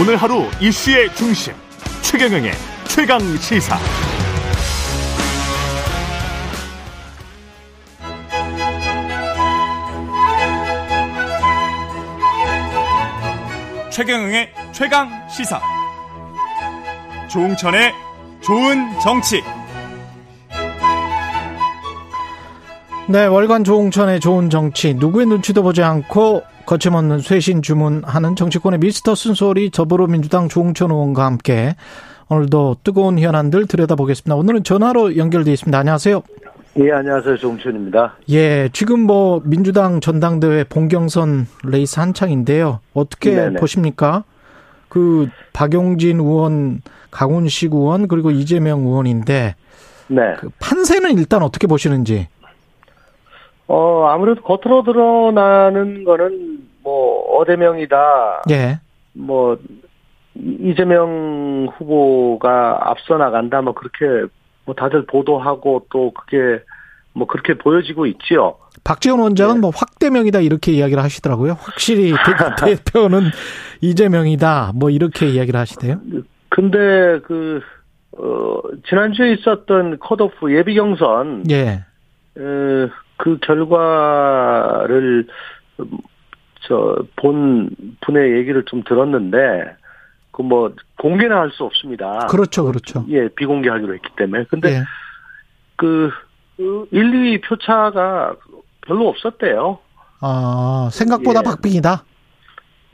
오늘 하루 이슈의 중심 최경영의 최강 시사. 최경영의 최강 시사. 조웅천의 좋은 정치. 네, 월간 조홍천의 좋은 정치. 누구의 눈치도 보지 않고 거침없는 쇄신 주문하는 정치권의 미스터 순소리 더불어민주당 조홍천 의원과 함께 오늘도 뜨거운 현안들 들여다보겠습니다. 오늘은 전화로 연결되어 있습니다. 안녕하세요. 예, 안녕하세요. 조홍천입니다. 예, 지금 뭐 민주당 전당대회 본경선 레이스 한창인데요. 어떻게 네네. 보십니까? 그 박용진 의원, 강훈식 의원 그리고 이재명 의원인데 네. 그 판세는 일단 어떻게 보시는지? 어, 아무래도 겉으로 드러나는 거는 뭐 어대명이다. 예. 뭐 이재명 후보가 앞서 나간다. 뭐 그렇게 뭐 다들 보도하고 또 그게 뭐 그렇게 보여지고 있지요. 박지원 원장은 네. 뭐 확대명이다 이렇게 이야기를 하시더라고요. 확실히 대, 표는 이재명이다 뭐 이렇게 이야기를 하시대요. 근데 그 어, 지난주에 있었던 컷오프 예비 경선 예. 어, 그 결과를 저 본 분의 얘기를 좀 들었는데 그 뭐 공개는 할 수 없습니다. 그렇죠, 그렇죠. 예, 비공개하기로 했기 때문에. 근데 예. 그 1, 2위 표차가 별로 없었대요. 아, 생각보다 예. 박빙이다.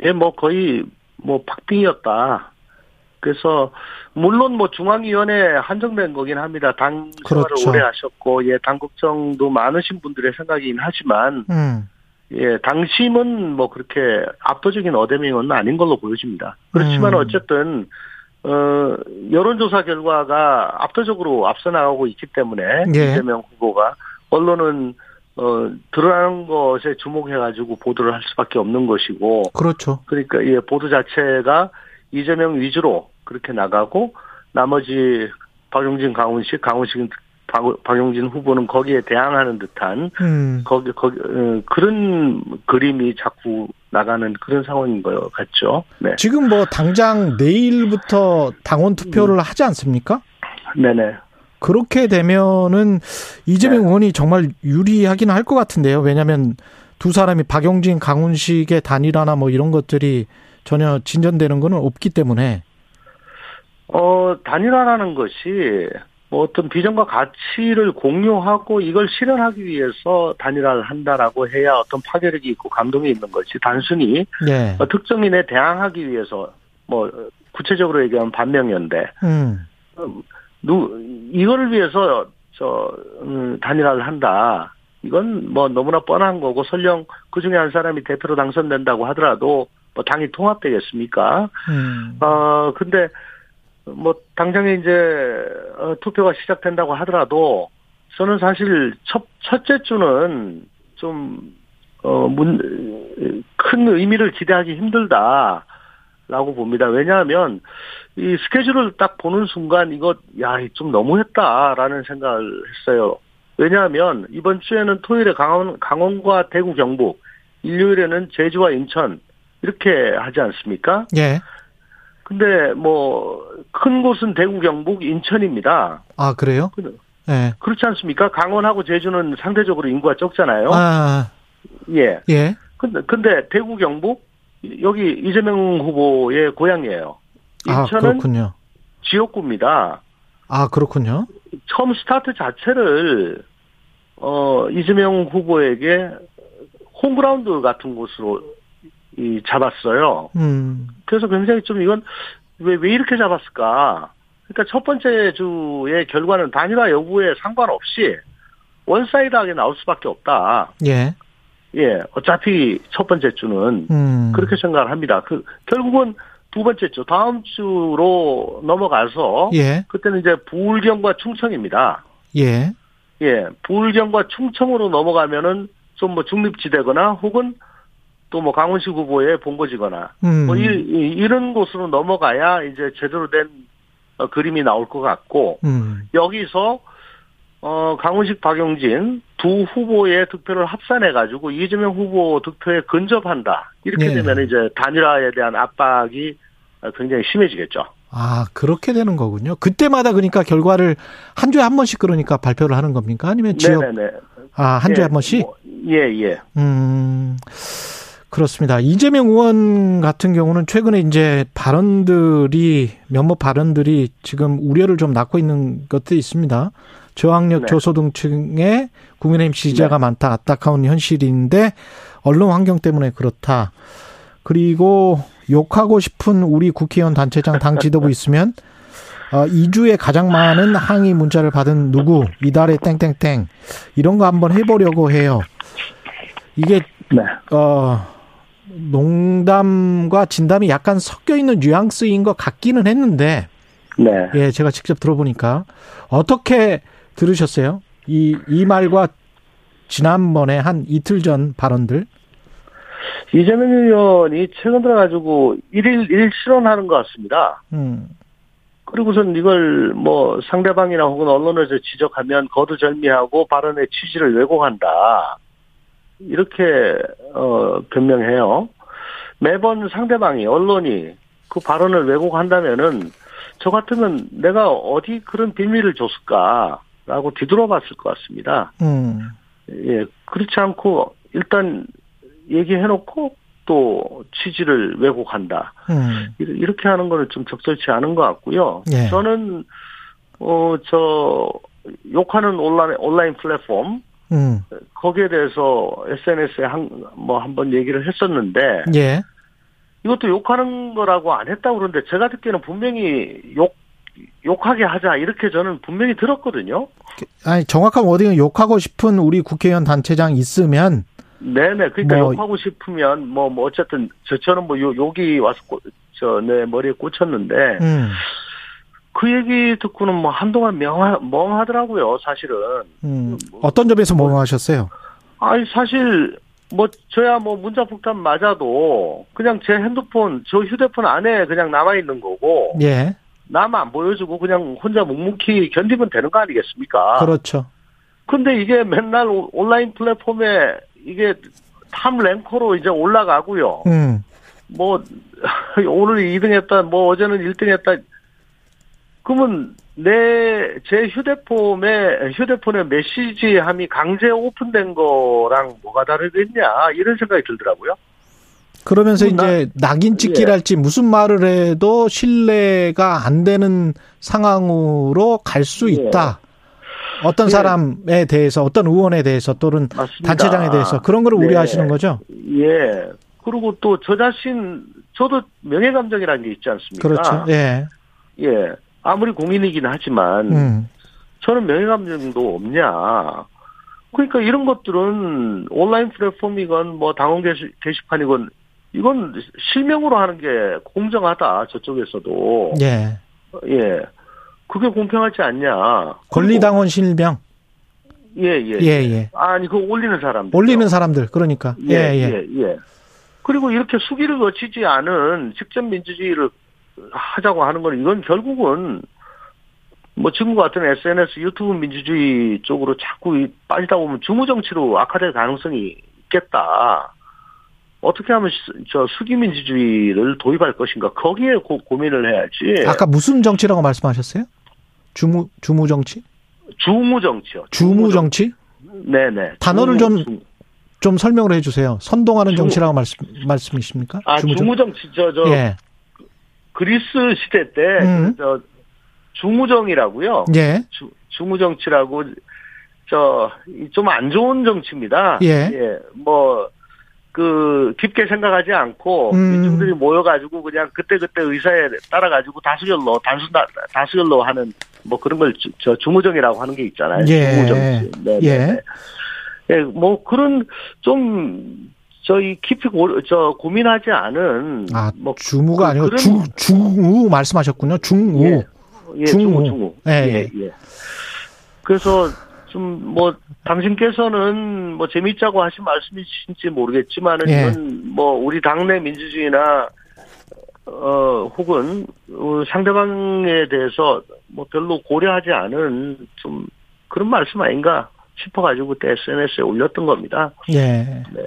예, 뭐 거의 뭐 박빙이었다. 그래서 물론 뭐 중앙위원회 한정된 거긴 합니다. 당 생활을 그렇죠. 오래 하셨고 예 당국정도 많으신 분들의 생각이긴 하지만 음. 예 당심은 뭐 그렇게 압도적인 어데밍은 아닌 걸로 보여집니다. 그렇지만 음. 어쨌든 어 여론조사 결과가 압도적으로 앞서 나가고 있기 때문에 예. 이재명 후보가 언론은 어, 드러나는 것에 주목해가지고 보도를 할 수밖에 없는 것이고. 그렇죠. 그러니까, 예, 보도 자체가 이재명 위주로 그렇게 나가고 나머지 박용진, 강훈식, 강훈식, 박용진 후보는 거기에 대항하는 듯한 음. 거기 거기 어, 그런 그림이 자꾸 나가는 그런 상황인 것 같죠. 네. 지금 뭐 당장 내일부터 당원 투표를 음. 하지 않습니까? 네네. 그렇게 되면은 이재명 네. 의원이 정말 유리하긴 할 것 같은데요. 왜냐하면 두 사람이 박용진, 강훈식의 단일화나 뭐 이런 것들이 전혀 진전되는 것은 없기 때문에 어, 단일화라는 것이 뭐 어떤 비전과 가치를 공유하고 이걸 실현하기 위해서 단일화를 한다라고 해야 어떤 파괴력이 있고 감동이 있는 것이 단순히 네. 어, 특정인에 대항하기 위해서 뭐 구체적으로 얘기하면 반명연대 음. 누 이거를 위해서 저 음, 단일화를 한다. 이건 뭐 너무나 뻔한 거고 설령 그 중에 한 사람이 대표로 당선된다고 하더라도 뭐 당이 통합되겠습니까? 음. 어 근데 뭐 당장에 이제 어, 투표가 시작된다고 하더라도 저는 사실 첫 첫째 주는 좀어큰 의미를 기대하기 힘들다 라고 봅니다. 왜냐하면 이 스케줄을 딱 보는 순간 이거 야 좀 너무했다라는 생각을 했어요. 왜냐하면 이번 주에는 토요일에 강원 강원과 대구 경북, 일요일에는 제주와 인천 이렇게 하지 않습니까? 예. 근데 뭐 큰 곳은 대구, 경북, 인천입니다. 아 그래요? 네. 그렇지 않습니까? 강원하고 제주는 상대적으로 인구가 적잖아요. 아 예. 예. 근데 근데 대구, 경북 여기 이재명 후보의 고향이에요. 아, 인천은 아, 지역구입니다. 아 그렇군요. 처음 스타트 자체를 어 이재명 후보에게 홈그라운드 같은 곳으로 이 잡았어요. 음. 그래서 굉장히 좀 이건 왜, 왜 이렇게 잡았을까? 그러니까 첫 번째 주의 결과는 단일화 여부에 상관없이 one-side하게 나올 수밖에 없다. 예. 예, 어차피 첫 번째 주는 음. 그렇게 생각을 합니다. 그 결국은 두 번째 주 다음 주로 넘어가서 예. 그때는 이제 부울경과 충청입니다. 예. 예, 부울경과 충청으로 넘어가면은 좀 뭐 중립지대거나 혹은 또 뭐 강원시 후보의 본거지거나 음. 뭐 이, 이, 런 곳으로 넘어가야 이제 제대로 된 어, 그림이 나올 것 같고 음. 여기서 어 강훈식 박용진 두 후보의 득표를 합산해 가지고 이재명 후보 득표에 근접한다 이렇게 네. 되면 이제 단일화에 대한 압박이 굉장히 심해지겠죠. 아, 그렇게 되는 거군요. 그때마다 그러니까 결과를 한 주에 한 번씩 그러니까 발표를 하는 겁니까? 아니면 지역 네네네. 아, 한 주에 예, 한 번씩? 뭐, 예, 예. 음. 그렇습니다. 이재명 의원 같은 경우는 최근에 이제 발언들이 몇몇 발언들이 지금 우려를 좀 낳고 있는 것도 있습니다. 저학력 네. 저소득층의 국민의힘 지지자가 네. 많다 안타까운 현실인데 언론 환경 때문에 그렇다. 그리고 욕하고 싶은 우리 국회의원 단체장 당 지도부 있으면 어, 2주에 가장 많은 항의 문자를 받은 누구 이달에 땡땡땡 이런 거 한번 해보려고 해요. 이게 네. 어 농담과 진담이 약간 섞여 있는 뉘앙스인 것 같기는 했는데 네. 예 제가 직접 들어보니까 어떻게 들으셨어요? 이 이 말과 지난번에 한 이틀 전 발언들 이재명 의원이 최근 들어가지고 일일 일 실언하는 것 같습니다. 음 그리고선 이걸 뭐 상대방이나 혹은 언론에서 지적하면 거두절미하고 발언의 취지를 왜곡한다. 이렇게 어 변명해요. 매번 상대방이 언론이 그 발언을 왜곡한다면은 저 같으면 내가 어디 그런 비밀을 줬을까라고 뒤돌아봤을 것 같습니다. 음. 예, 그렇지 않고 일단 얘기해놓고 또 취지를 왜곡한다. 음. 이렇게 하는 거는 좀 적절치 않은 것 같고요. 예. 저는 어 저 욕하는 온라인 온라인 플랫폼 음. 거기에 대해서 SNS에 한 뭐 한 번 얘기를 했었는데 예. 이것도 욕하는 거라고 안 했다고 그러는데 제가 듣기에는 분명히 욕 욕하게 하자 이렇게 저는 분명히 들었거든요. 아니 정확한 워딩은 욕하고 싶은 우리 국회의원 단체장 있으면 네네. 그러니까 뭐- 욕하고 싶으면 뭐, 뭐 어쨌든 저처럼 뭐 요, 욕이 와서 저내 머리에 꽂혔는데 음. 그 얘기 듣고는 뭐 한동안 명하, 멍하더라고요. 사실은. 음. 어떤 점에서 멍하셨어요? 아니 사실 뭐 저야 뭐 문자 폭탄 맞아도 그냥 제 핸드폰 저 휴대폰 안에 그냥 남아 있는 거고 예. 남 안 보여주고 그냥 혼자 묵묵히 견디면 되는 거 아니겠습니까? 그렇죠. 근데 이게 맨날 오- 온라인 플랫폼에 이게 top ranker로 이제 올라가고요. 음. 뭐 오늘 2등 했다, 뭐 어제는 1등 했다. 그러면 내 제 휴대폰에 휴대폰에 메시지함이 강제 오픈된 거랑 뭐가 다르겠냐 이런 생각이 들더라고요. 그러면서 이제 낙인 찍기랄지 무슨 말을 해도 신뢰가 안 되는 상황으로 갈수 예. 있다. 어떤 예. 사람에 대해서 어떤 의원에 대해서 또는 맞습니다. 단체장에 대해서 그런 거를 네. 우려하시는 거죠. 예. 그리고 또 저 자신 저도 명예 감정이라는 게 있지 않습니까? 그렇죠. 예. 예. 아무리 공인이긴 하지만 음. 저는 명예 감정도 없냐. 그러니까 이런 것들은 온라인 플랫폼이건 뭐 당원 게시, 게시판이건 이건 실명으로 하는 게 공정하다 저쪽에서도 예. 예 그게 공평하지 않냐 권리당원 실명. 예예 예, 예. 아니 그 올리는 사람들 올리는 사람들. 그러니까. 예, 예. 예, 예. 그리고 이렇게 수기를 거치지 않은 직접 민주주의를 하자고 하는 건 이건 결국은 뭐 지금 같은 SNS, 유튜브 민주주의 쪽으로 자꾸 이- 빠지다 보면 중우정치로 악화될 가능성이 있겠다. 어떻게 하면 시- 저 수기 민주주의를 도입할 것인가 거기에 고, 고민을 해야지. 아까 무슨 정치라고 말씀하셨어요? 주무 주무 정치? 주무 정치요. 주무 정치? 네네. 단어를 주무- 좀좀 설명을 해 주세요. 선동하는 주무- 정치라고 말씀 말씀이십니까? 아 주무 정- 주무 정치 저저 예. 그리스 시대 때 음. 저 중무정이라고요. 예. 주, 중무정치라고 저 좀 안 좋은 정치입니다. 예. 뭐, 그, 깊게 생각하지 않고, 음. 민중들이 모여가지고 그냥 그때그때 의사에 따라가지고 다수결로, 다- 다수결로 하는 뭐 그런 걸 주, 저 주무정이라고 하는 게 있잖아요. 예. 중무정치. 네, 예. 네, 네. 예, 뭐 그런 좀, 저희 깊이 고, 저 고민하지 않은. 아, 뭐 주무가 그- 아니고 그런- 중 중우 말씀하셨군요. 중우. 예. 예, 중우. 중우, 중우. 예, 예, 예. 그래서 좀 뭐 당신께서는 뭐 재밌자고 하신 말씀이신지 모르겠지만은 예. 뭐 우리 당내 민주주의나 어 혹은 어, 상대방에 대해서 뭐 별로 고려하지 않은 좀 그런 말씀 아닌가 싶어가지고 그때 SNS에 올렸던 겁니다. 예. 네.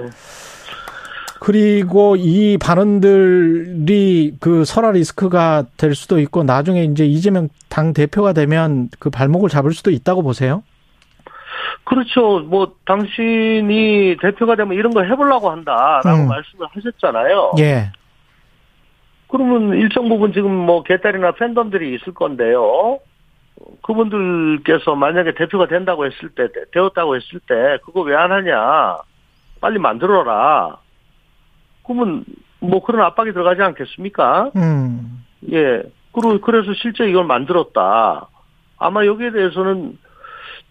그리고 이 발언들이 그 설화 리스크가 될 수도 있고 나중에 이제 이재명 당 대표가 되면 그 발목을 잡을 수도 있다고 보세요? 그렇죠. 뭐 당신이 대표가 되면 이런 거 해보려고 한다라고 음. 말씀을 하셨잖아요. 예. 그러면 일정 부분 지금 뭐 개딸이나 팬덤들이 있을 건데요. 그분들께서 만약에 대표가 된다고 했을 때, 되었다고 했을 때, 그거 왜 안 하냐? 빨리 만들어라. 그러면 뭐 그런 압박이 들어가지 않겠습니까? 음. 예. 그리고 그래서 실제 이걸 만들었다. 아마 여기에 대해서는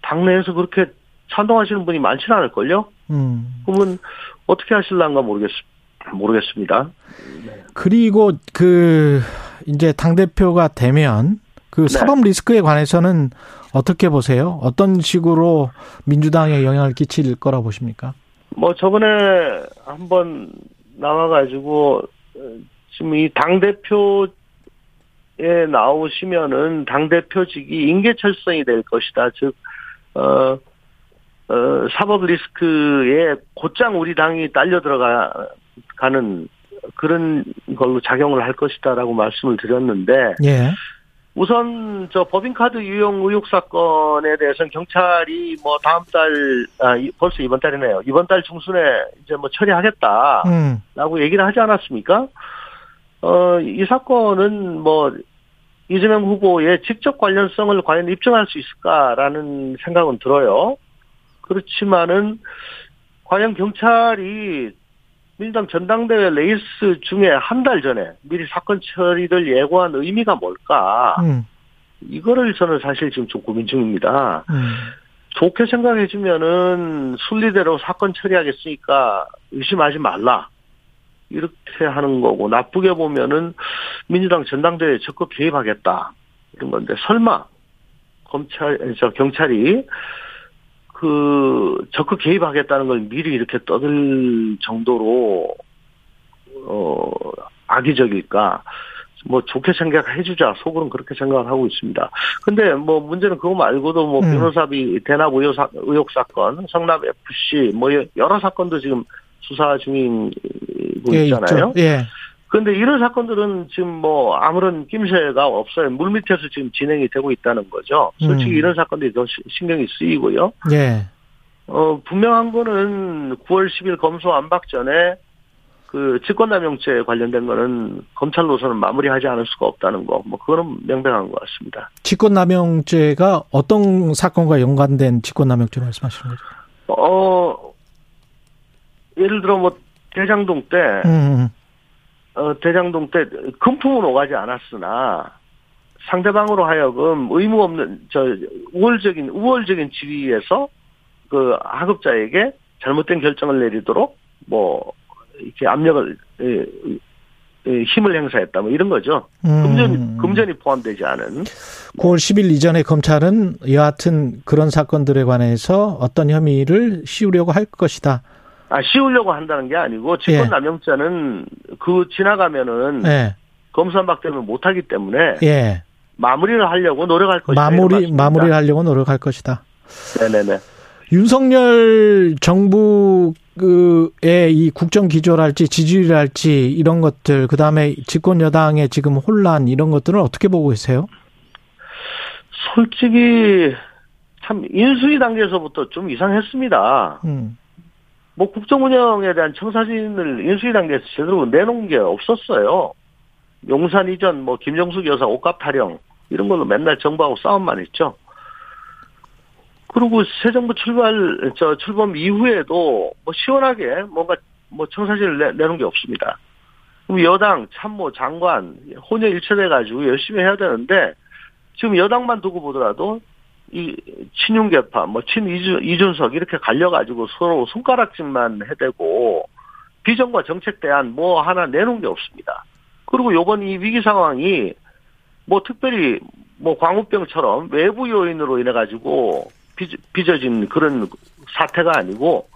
당내에서 그렇게 찬동하시는 분이 많지는 않을걸요? 음. 그러면 어떻게 하실란가 모르겠, 모르겠습니다. 그리고 그 이제 당 대표가 되면 그 네. 사법 리스크에 관해서는 어떻게 보세요? 어떤 식으로 민주당에 영향을 끼칠 거라 고 보십니까? 뭐 저번에 한번 나와가지고 어, 지금 이 당 대표에 나오시면은 당 대표직이 인계철성이 될 것이다. 즉 어, 어, 사법 리스크에 곧장 우리 당이 딸려 들어가는 그런 걸로 작용을 할 것이다라고 말씀을 드렸는데 예. 우선 저 법인카드 유용 의혹 사건에 대해서는 경찰이 뭐 다음 달 아, 이- 벌써 이번 달이네요. 이번 달 중순에 이제 뭐 처리하겠다라고 음. 얘기를 하지 않았습니까? 어, 이 사건은 뭐 이재명 후보의 직접 관련성을 과연 입증할 수 있을까라는 생각은 들어요. 그렇지만은 과연 경찰이 민주당 전당대회 레이스 중에 한 달 전에 미리 사건 처리를 예고한 의미가 뭘까? 음. 이거를 저는 사실 지금 좀 고민 중입니다. 음. 좋게 생각해주면은 순리대로 사건 처리하겠으니까 의심하지 말라. 이렇게 하는 거고, 나쁘게 보면은 민주당 전당대회에 적극 개입하겠다. 이런 건데, 설마, 검찰, 저, 경찰이 그, 적극 개입하겠다는 걸 미리 이렇게 떠들 정도로, 어, 악의적일까? 뭐 좋게 생각해주자 속으로는 그렇게 생각을 하고 있습니다. 근데 뭐 문제는 그거 말고도 뭐 음. 변호사비 대납 의혹, 사, 의혹 사건, 성남 FC 뭐 여러 사건도 지금 수사 중이고 예, 있잖아요. 있죠. 예. 그런데 이런 사건들은 지금 뭐 아무런 낌새가 없어요. 물 밑에서 지금 진행이 되고 있다는 거죠. 솔직히 음. 이런 사건들이 더 시- 신경이 쓰이고요. 예. 어, 분명한 거는 9월 10일 검수 안박 전에 그 직권남용죄 관련된 거는 검찰로서는 마무리하지 않을 수가 없다는 거, 뭐 그거는 명백한 것 같습니다. 직권남용죄가 어떤 사건과 연관된 직권남용죄 말씀하시는 거죠? 어, 예를 들어 뭐 대장동 때, 음. 어, 대장동 때 금품은 오가지 않았으나 상대방으로 하여금 의무 없는 저 우월적인 우월적인 지위에서 그 하급자에게 잘못된 결정을 내리도록 뭐 이렇게 압력을 예, 예, 힘을 행사했다 뭐 이런 거죠. 음. 금전 금전이 포함되지 않은 9월 10일 이전에 검찰은 여하튼 그런 사건들에 관해서 어떤 혐의를 씌우려고 할 것이다. 아 씌우려고 한다는 게 아니고 직권 남용죄는 그 지나가면은 예. 검수한박 되면 못하기 때문에 예. 마무리를 하려고 노력할 것이다. 마무리. 마무리를 하려고 노력할 것이다. 네네네. 윤석열 정부의 이 국정 기조랄지 지지율랄지 이런 것들 그다음에 집권 여당의 지금 혼란 이런 것들은 어떻게 보고 계세요? 솔직히 참 인수위 단계에서부터 좀 이상했습니다. 음. 뭐 국정 운영에 대한 청사진을 인수위 단계에서 제대로 내놓은 게 없었어요. 용산 이전 뭐 김정숙 여사 옷값 타령 이런 걸로 맨날 정부하고 싸움만 했죠. 그리고 새 정부 출발 저 출범 이후에도 뭐 시원하게 뭔가 뭐 청사진을 내, 내놓은 게 없습니다. 그럼 여당 참모 장관 혼여 일체돼 가지고 열심히 해야 되는데 지금 여당만 두고 보더라도 이 친윤계파, 뭐 친이준 이준석 이렇게 갈려가지고 서로 손가락질만 해대고 비전과 정책 대안 뭐 하나 내놓은 게 없습니다. 그리고 요번 이 위기 상황이 뭐 특별히 뭐 광우병처럼 외부 요인으로 인해 가지고 빚어진 그런 사태가 아니고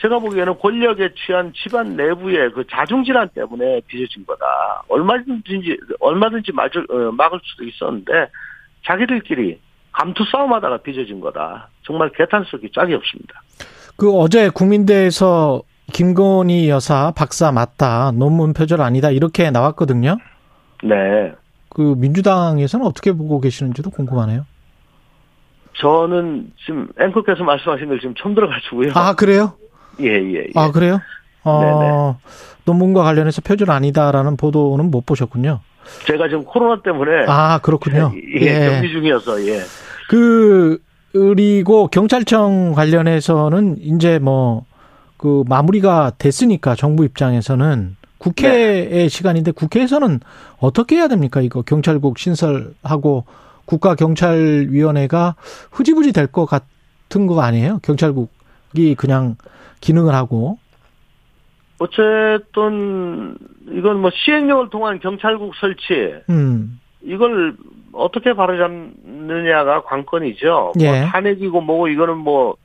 제가 보기에는 권력에 취한 집안 내부의 그 자중질환 때문에 빚어진 거다. 얼마든지 얼마든지 어, 막을 수도 있었는데 자기들끼리 감투 싸움하다가 빚어진 거다. 정말 개탄스럽게 짝이 없습니다. 그 어제 국민대에서 김건희 여사 박사 맞다. 논문 표절 아니다. 이렇게 나왔거든요. 네. 그 민주당에서는 어떻게 보고 계시는지도 궁금하네요. 저는 지금 앵커께서 말씀하신 걸 지금 처음 들어가지고요. 아, 그래요? 예, 예, 예. 아, 그래요? 어, 논문과 관련해서 표절 아니다라는 보도는 못 보셨군요. 제가 지금 코로나 때문에 아, 그렇군요. 예, 격리 중이어서 예. 그 그리고 경찰청 관련해서는 이제 뭐 그 마무리가 됐으니까 정부 입장에서는 국회의 네. 시간인데 국회에서는 어떻게 해야 됩니까? 이거 경찰국 신설하고 국가경찰위원회가 흐지부지 될 것 같은 거 아니에요? 경찰국이 그냥 기능을 하고 어쨌든 이건 뭐 시행령을 통한 경찰국 설치 음. 이걸 어떻게 바로잡느냐가 관건이죠. 예. 뭐 탄핵이고 뭐고 이거는 뭐,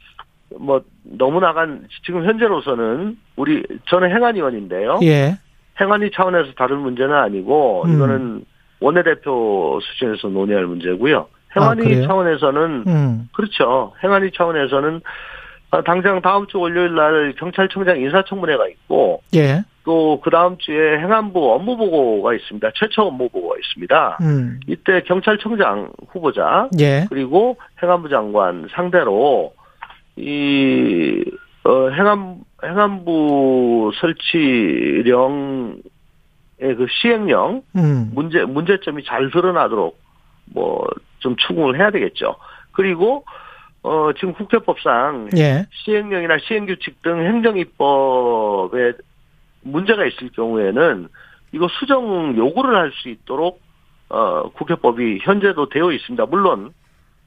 뭐, 너무 나간, 지금 현재로서는 우리, 저는 행안 위원인데요. 예. 행안위 차원에서 다룰 문제는 아니고, 음. 이거는 원내대표 수준에서 논의할 문제고요. 아, 행안위 그래요? 차원에서는, 음. 그렇죠. 행안위 차원에서는, 아, 당장 다음 주 월요일 날 경찰청장 인사청문회가 있고, 예. 또 그 다음 주에 행안부 업무 보고가 있습니다. 최초 업무 보고가 있습니다. 음. 이때 경찰청장 후보자 예. 그리고 행안부 장관 상대로 이 어, 행안 행안부 설치령의 그 시행령 음. 문제 문제점이 잘 드러나도록 뭐 좀 추궁을 해야 되겠죠. 그리고 어 지금 국회법상 예. 시행령이나 시행규칙 등 행정입법에 문제가 있을 경우에는 이거 수정 요구를 할 수 있도록 어 국회법이 현재도 되어 있습니다. 물론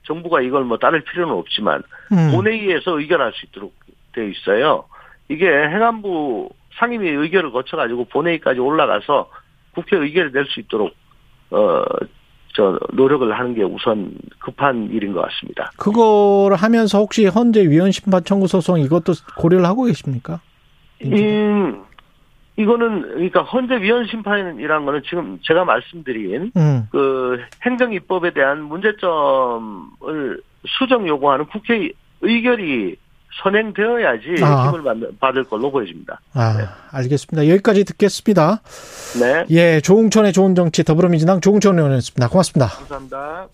정부가 이걸 뭐 따를 필요는 없지만 음. 본회의에서 의결할 수 있도록 되어 있어요. 이게 행안부 상임위 의결을 거쳐 가지고 본회의까지 올라가서 국회 의결을 낼 수 있도록 어 저 노력을 하는 게 우선 급한 일인 것 같습니다. 그거를 하면서 혹시 헌재 위헌 심판 청구 소송 이것도 고려를 하고 계십니까? 음, 이거는 그러니까 헌재 위헌 심판이라는 거는 지금 제가 말씀드린 음. 그 행정 입법에 대한 문제점을 수정 요구하는 국회 의결이 선행되어야지 아. 힘을 받- 받을 걸로 보여집니다. 아, 네. 알겠습니다. 여기까지 듣겠습니다. 네, 예, 조웅천의 좋은 정치 더불어민주당 조웅천 의원이었습니다. 고맙습니다. 감사합니다.